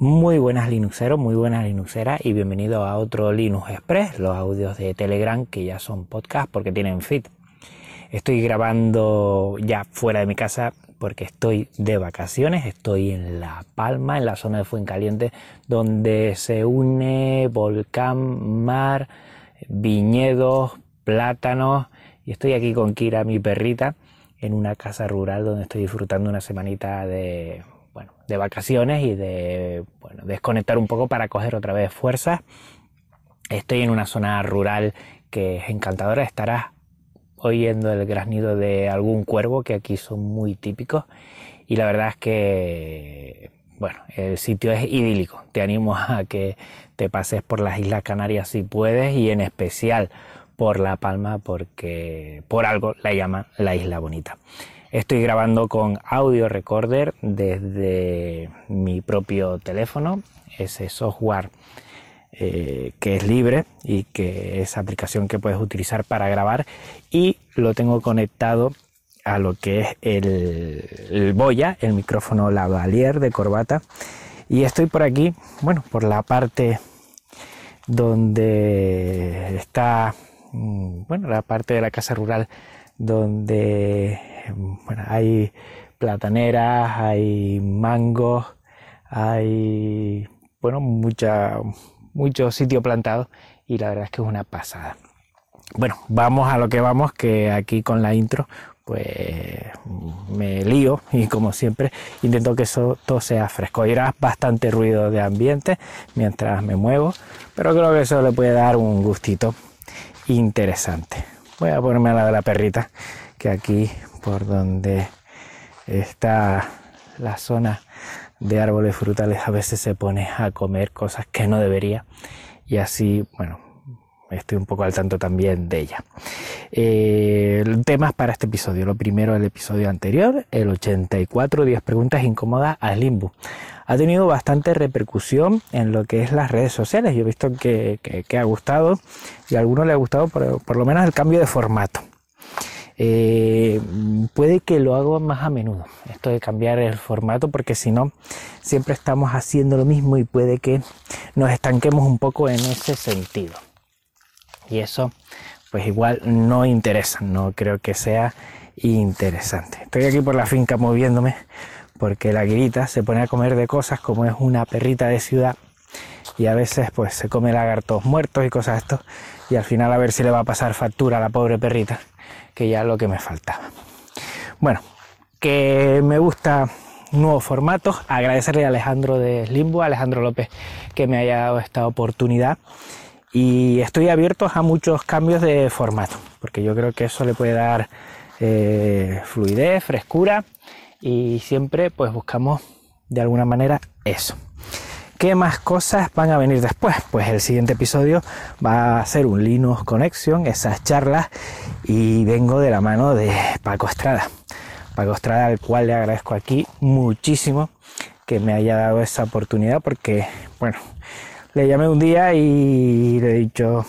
Muy buenas Linuxeros, muy buenas Linuxeras y bienvenido a otro Linux Express, los audios de Telegram que ya son podcast porque tienen feed. Estoy grabando ya fuera de mi casa porque estoy de vacaciones, estoy en La Palma, en la zona de Fuencaliente, donde se une volcán, mar, viñedos, plátanos y estoy aquí con Kira, mi perrita, en una casa rural donde estoy disfrutando una semanita de bueno, de vacaciones y de bueno, desconectar un poco para coger otra vez fuerzas. Estoy en una zona rural que es encantadora, estarás oyendo el graznido de algún cuervo que aquí son muy típicos y la verdad es que bueno, el sitio es idílico. Te animo a que te pases por las Islas Canarias si puedes y en especial por La Palma porque por algo la llaman la Isla Bonita. Estoy grabando con audio recorder desde mi propio teléfono, ese software eh, que es libre y que es aplicación que puedes utilizar para grabar. Y lo tengo conectado a lo que es el, el Boya, el micrófono lavalier de corbata. Y estoy por aquí, bueno, por la parte donde está, mm, bueno, la parte de la casa rural donde hay plataneras, hay mangos, hay bueno, mucho sitio plantado y la verdad es que es una pasada. Bueno, vamos a lo que vamos, que aquí con la intro pues me lío y como siempre intento que eso todo sea fresco. Oirás bastante ruido de ambiente mientras me muevo, pero creo que eso le puede dar un gustito interesante. Voy a ponerme a la de la perrita, que aquí por donde está la zona de árboles frutales a veces se pone a comer cosas que no debería. Y así, bueno, estoy un poco al tanto también de ella. Eh, temas para este episodio. Lo primero, el episodio anterior, el 84, 10 preguntas incómodas al limbo ha tenido bastante repercusión en lo que es las redes sociales. Yo he visto que, ha gustado y a algunos le ha gustado por, lo menos el cambio de formato. Eh, puede que lo haga más a menudo, esto de cambiar el formato, porque si no, siempre estamos haciendo lo mismo y puede que nos estanquemos un poco en ese sentido. Y eso, pues igual no interesa, no creo que sea interesante. Estoy aquí por la finca moviéndome porque la guirita se pone a comer de cosas como es una perrita de ciudad y a veces pues se come lagartos muertos y cosas esto y al final a ver si le va a pasar factura a la pobre perrita que ya es lo que me faltaba bueno que me gusta nuevos formatos agradecerle a Alejandro de Limbo Alejandro López que me haya dado esta oportunidad y estoy abierto a muchos cambios de formato porque yo creo que eso le puede dar eh, fluidez frescura y siempre pues buscamos de alguna manera eso. ¿Qué más cosas van a venir después? Pues el siguiente episodio va a ser un Linux Connection, esas charlas, y vengo de la mano de Paco Estrada. Paco Estrada, al cual le agradezco aquí muchísimo que me haya dado esa oportunidad, porque, bueno, le llamé un día y le he dicho,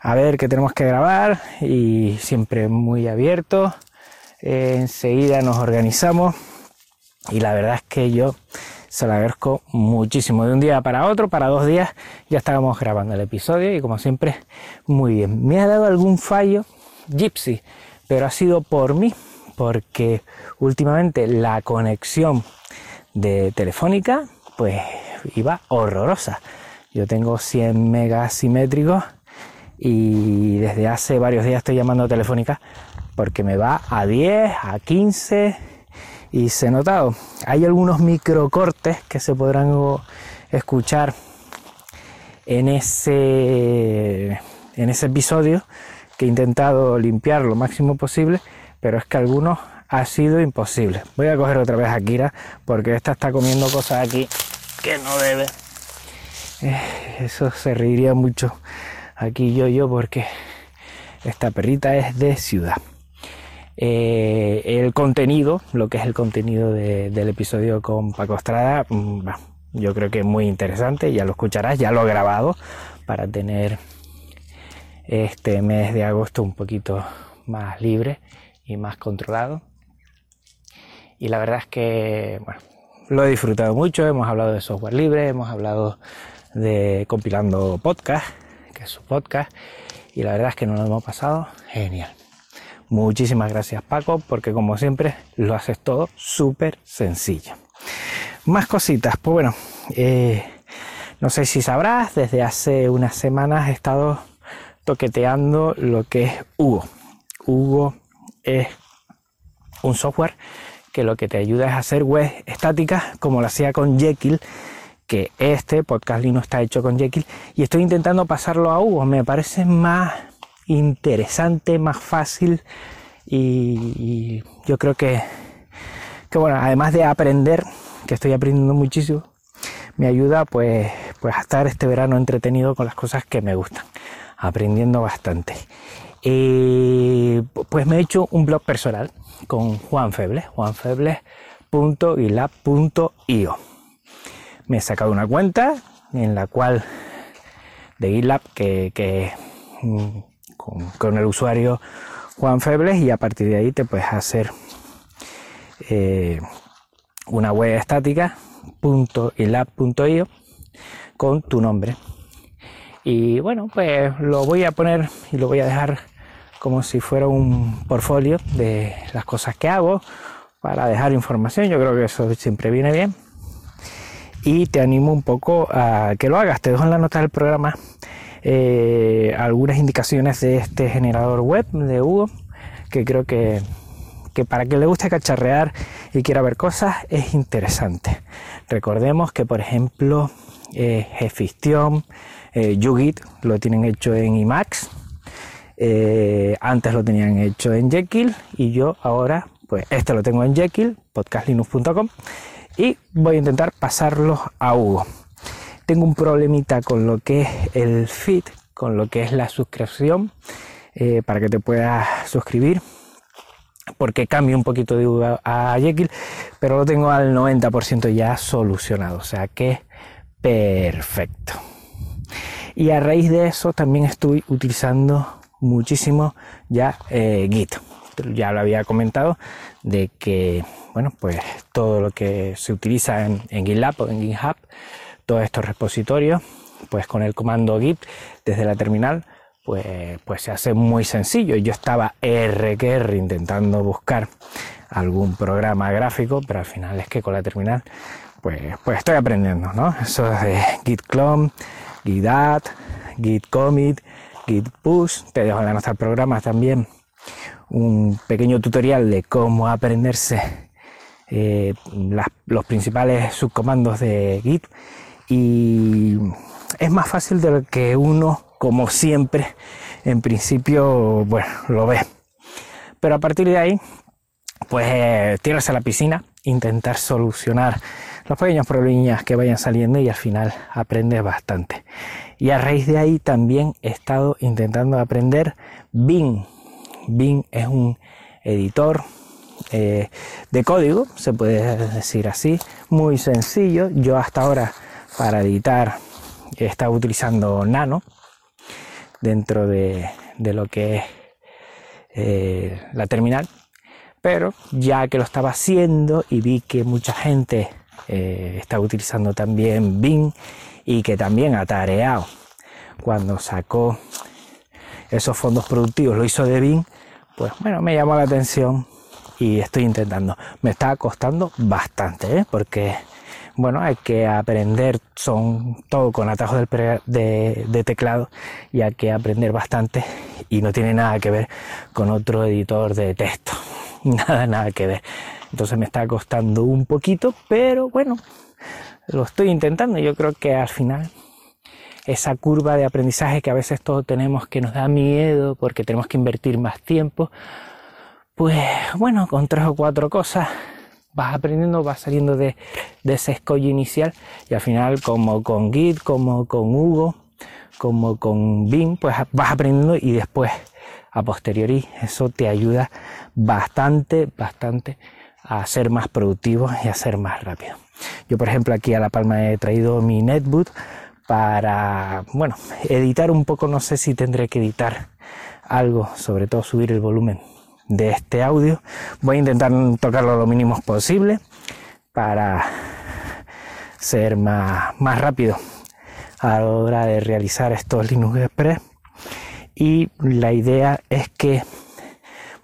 a ver, que tenemos que grabar, y siempre muy abierto enseguida nos organizamos y la verdad es que yo se lo agradezco muchísimo. De un día para otro, para dos días, ya estábamos grabando el episodio y como siempre, muy bien. Me ha dado algún fallo Gypsy, pero ha sido por mí, porque últimamente la conexión de Telefónica, pues iba horrorosa. Yo tengo 100 megas simétricos y desde hace varios días estoy llamando Telefónica porque me va a 10, a 15 y se ha notado. Hay algunos microcortes que se podrán escuchar en ese, en ese episodio que he intentado limpiar lo máximo posible, pero es que algunos ha sido imposible. Voy a coger otra vez a Kira porque esta está comiendo cosas aquí que no debe. Eh, eso se reiría mucho aquí yo yo porque esta perrita es de ciudad. Eh, el contenido, lo que es el contenido del episodio con Paco Estrada, mm, yo creo que es muy interesante, ya lo escucharás, ya lo he grabado para tener este mes de agosto un poquito más libre y más controlado. Y la verdad es que, bueno, lo he disfrutado mucho, hemos hablado de software libre, hemos hablado de compilando podcast, que es su podcast, y la verdad es que nos lo hemos pasado genial. Muchísimas gracias Paco, porque como siempre lo haces todo súper sencillo. Más cositas, pues bueno, eh, no sé si sabrás, desde hace unas semanas he estado toqueteando lo que es Hugo. Hugo es un software que lo que te ayuda es hacer web estáticas como lo hacía con Jekyll, que este podcast no está hecho con Jekyll, y estoy intentando pasarlo a Hugo. Me parece más interesante, más fácil y, yo creo que, que, bueno, además de aprender, que estoy aprendiendo muchísimo, me ayuda pues, pues a estar este verano entretenido con las cosas que me gustan, aprendiendo bastante. Y pues me he hecho un blog personal con Juan Febles, juanfebles.gilab.io. Me he sacado una cuenta en la cual de GitLab que, mm, con, el usuario Juan Febles y a partir de ahí te puedes hacer eh, una web estática .ilab.io con tu nombre y bueno pues lo voy a poner y lo voy a dejar como si fuera un portfolio de las cosas que hago para dejar información. Yo creo que eso siempre viene bien. Y te animo un poco a que lo hagas. Te dejo en la nota del programa eh, algunas indicaciones de este generador web de Hugo, que creo que, que para que le guste cacharrear y quiera ver cosas es interesante. Recordemos que, por ejemplo, eh, Gfiction, eh, YouGit lo tienen hecho en Emacs eh, antes lo tenían hecho en Jekyll y yo ahora, pues este lo tengo en Jekyll, podcastlinux.com y voy a intentar pasarlo a Hugo. Tengo un problemita con lo que es el feed, con lo que es la suscripción, eh, para que te puedas suscribir porque cambio un poquito de Hugo a Jekyll, pero lo tengo al 90% ya solucionado, o sea que perfecto. Y a raíz de eso también estoy utilizando muchísimo ya eh, Git. Ya lo había comentado de que, bueno, pues todo lo que se utiliza en, GitLab o en GitHub, todos estos repositorios, pues con el comando git desde la terminal, pues, pues se hace muy sencillo. Yo estaba RQR intentando buscar algún programa gráfico, pero al final es que con la terminal, pues, pues estoy aprendiendo, ¿no? Eso de git clone, git add, git commit, Git Push. Te dejo en la programa también un pequeño tutorial de cómo aprenderse eh, los principales subcomandos de Git. Y es más fácil de lo que uno, como siempre, en principio, bueno, lo ve. Pero a partir de ahí, pues tirarse a la piscina, intentar solucionar los pequeños problemas que vayan saliendo y al final aprendes bastante. Y a raíz de ahí también he estado intentando aprender Bing. Bing es un editor eh, de código, se puede decir así, muy sencillo. Yo hasta ahora para editar he estado utilizando Nano dentro de, lo que es eh, la terminal, pero ya que lo estaba haciendo y vi que mucha gente eh, está utilizando también Bing y que también Atareado cuando sacó esos fondos productivos lo hizo de Bing, pues bueno, me llamó la atención y estoy intentando. Me está costando bastante, ¿eh? porque bueno, hay que aprender, son todo con atajos de, de, teclado y hay que aprender bastante y no tiene nada que ver con otro editor de texto, nada, nada que ver. Entonces me está costando un poquito, pero bueno, lo estoy intentando. Yo creo que al final esa curva de aprendizaje que a veces todos tenemos que nos da miedo porque tenemos que invertir más tiempo, pues bueno, con tres o cuatro cosas vas aprendiendo, vas saliendo de, ese escollo inicial y al final como con Git, como con Hugo, como con Bing, pues vas aprendiendo y después a posteriori eso te ayuda bastante, bastante a ser más productivo y a ser más rápido. Yo, por ejemplo, aquí a La Palma he traído mi netbook para, bueno, editar un poco, no sé si tendré que editar algo, sobre todo subir el volumen de este audio. Voy a intentar tocarlo lo mínimo posible para, ser más, más rápido a la hora de realizar estos Linux Express y la idea es que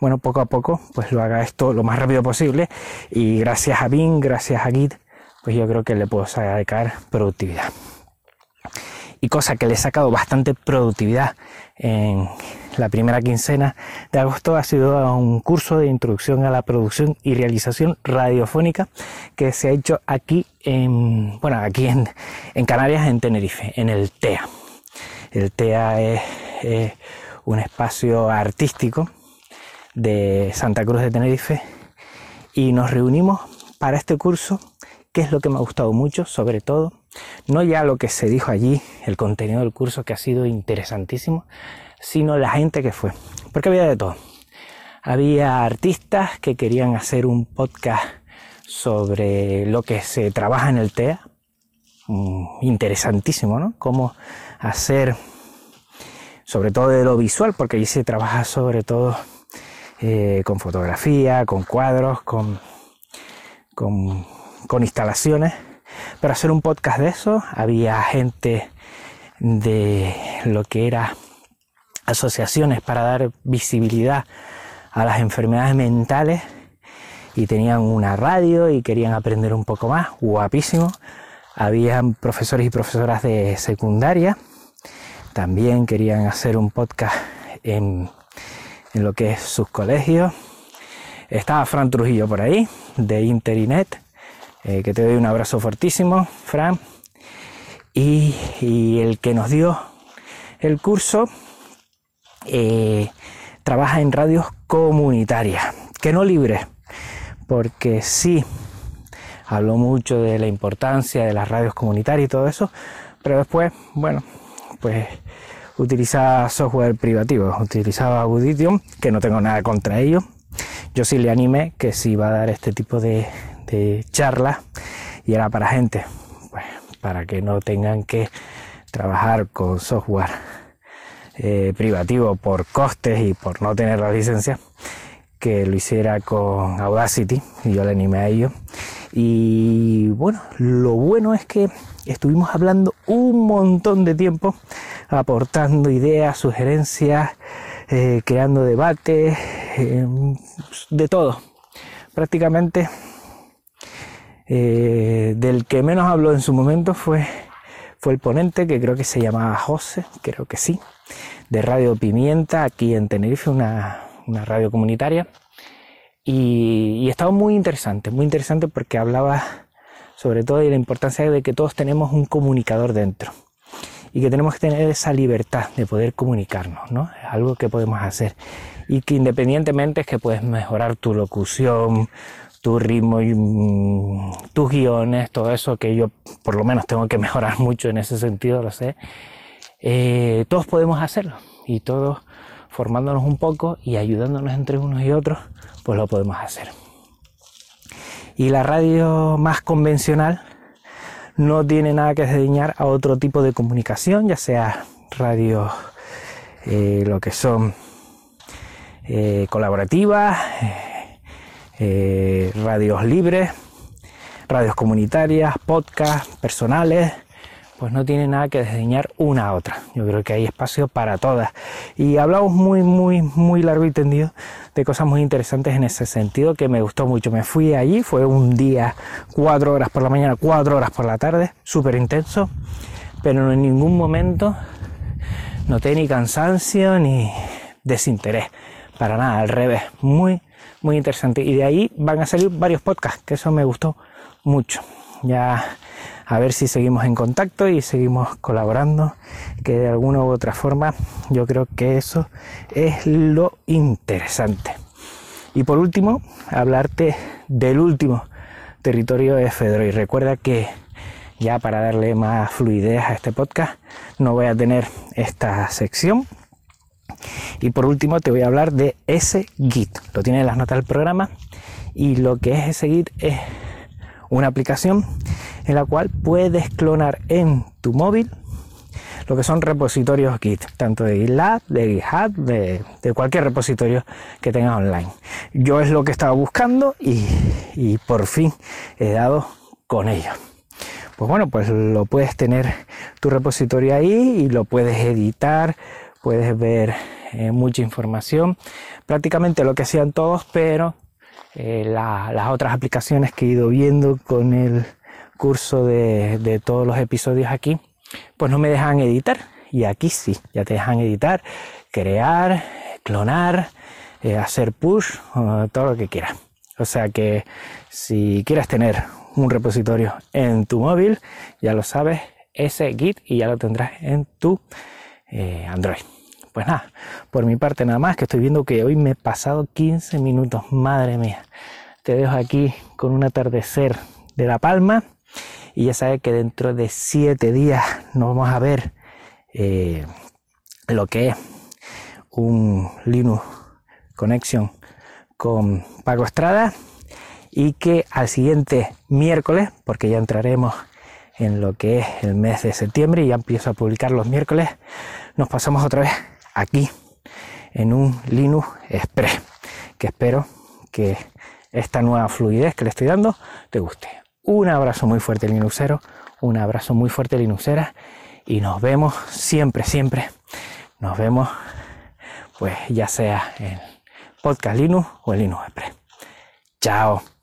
bueno poco a poco pues lo haga esto lo más rápido posible y gracias a Bing gracias a Git pues yo creo que le puedo sacar productividad y cosa que le he sacado bastante productividad en la primera quincena de agosto ha sido un curso de introducción a la producción y realización radiofónica que se ha hecho aquí en, bueno, aquí en, Canarias, en Tenerife, en el TEA. El TEA es un espacio artístico de Santa Cruz de Tenerife y nos reunimos para este curso, que es lo que me ha gustado mucho, sobre todo, no ya lo que se dijo allí, el contenido del curso que ha sido interesantísimo, sino la gente que fue. Porque había de todo. Había artistas que querían hacer un podcast sobre lo que se trabaja en el TEA. Mm, interesantísimo, ¿no? Cómo hacer, sobre todo de lo visual, porque allí se trabaja sobre todo eh, con fotografía, con cuadros, con, con, con instalaciones. Pero hacer un podcast de eso, había gente de lo que era asociaciones para dar visibilidad a las enfermedades mentales y tenían una radio y querían aprender un poco más, guapísimo. Habían profesores y profesoras de secundaria, también querían hacer un podcast en, lo que es sus colegios. Estaba Fran Trujillo por ahí, de Interinet, eh, que te doy un abrazo fortísimo, Fran. Y, y el que nos dio el curso eh, trabaja en radios comunitarias, que no libres, porque sí, habló mucho de la importancia de las radios comunitarias y todo eso, pero después, bueno, pues utilizaba software privativo, utilizaba Audition, que no tengo nada contra ello. Yo sí le animé que si iba a dar este tipo de, de charlas y era para gente, pues, para que no tengan que trabajar con software eh, privativo por costes y por no tener la licencia, que lo hiciera con Audacity y yo le animé a ello. Y bueno, lo bueno es que estuvimos hablando un montón de tiempo, aportando ideas, sugerencias, eh, creando debates, eh, de todo. Prácticamente del que menos habló en su momento fue, fue el ponente, que creo que se llamaba José, creo que sí de Radio Pimienta aquí en Tenerife, una, radio comunitaria. Y, y, estaba muy interesante, muy interesante porque hablaba sobre todo de la importancia de que todos tenemos un comunicador dentro y que tenemos que tener esa libertad de poder comunicarnos, ¿no? Es algo que podemos hacer y que independientemente es que puedes mejorar tu locución, tu ritmo y mm, tus guiones, todo eso que yo por lo menos tengo que mejorar mucho en ese sentido, lo sé eh, todos podemos hacerlo y todos formándonos un poco y ayudándonos entre unos y otros, pues lo podemos hacer. Y la radio más convencional no tiene nada que desdeñar a otro tipo de comunicación, ya sea radio eh, lo que son eh, colaborativas, radios libres, radios comunitarias, podcasts personales, pues no tiene nada que desdeñar una a otra. Yo creo que hay espacio para todas. Y hablamos muy, muy, muy largo y tendido de cosas muy interesantes en ese sentido que me gustó mucho. Me fui allí, fue un día, cuatro horas por la mañana, cuatro horas por la tarde, súper intenso, pero en ningún momento noté ni cansancio ni desinterés. Para nada, al revés, muy, muy interesante. Y de ahí van a salir varios podcasts, que eso me gustó mucho. Ya a ver si seguimos en contacto y seguimos colaborando, que de alguna u otra forma yo creo que eso es lo interesante. Y por último, hablarte del último territorio de. Y recuerda que ya para darle más fluidez a este podcast, no voy a tener esta sección. Y por último te voy a hablar de ese Git. Lo tiene en las notas del programa. Y lo que es ese Git es una aplicación en la cual puedes clonar en tu móvil lo que son repositorios Git, tanto de GitLab, de GitHub, de, cualquier repositorio que tengas online. Yo es lo que estaba buscando y, por fin he dado con ello. pues bueno, pues lo puedes tener tu repositorio ahí y lo puedes editar, puedes ver eh, mucha información, prácticamente lo que hacían todos, pero eh, las otras aplicaciones que he ido viendo con el curso de, todos los episodios aquí, pues no me dejan editar. Y aquí sí, ya te dejan editar, crear, clonar, eh, hacer push, todo lo que quieras. O sea que si quieres tener un repositorio en tu móvil, ya lo sabes, ese Git y ya lo tendrás en tu eh, Android. Pues nada, por mi parte nada más, que estoy viendo que hoy me he pasado 15 minutos, madre mía. Te dejo aquí con un atardecer de La Palma y ya sabes que dentro de 7 días nos vamos a ver eh, lo que es un Linux Connection con Pago Estrada y que al siguiente miércoles, porque ya entraremos en lo que es el mes de septiembre y ya empiezo a publicar los miércoles, nos pasamos otra vez aquí en un Linux Express, que espero que esta nueva fluidez que le estoy dando te guste. Un abrazo muy fuerte Linuxero, un abrazo muy fuerte Linuxera y nos vemos siempre, siempre. Nos vemos pues ya sea en Podcast Linux o en Linux Express. Chao.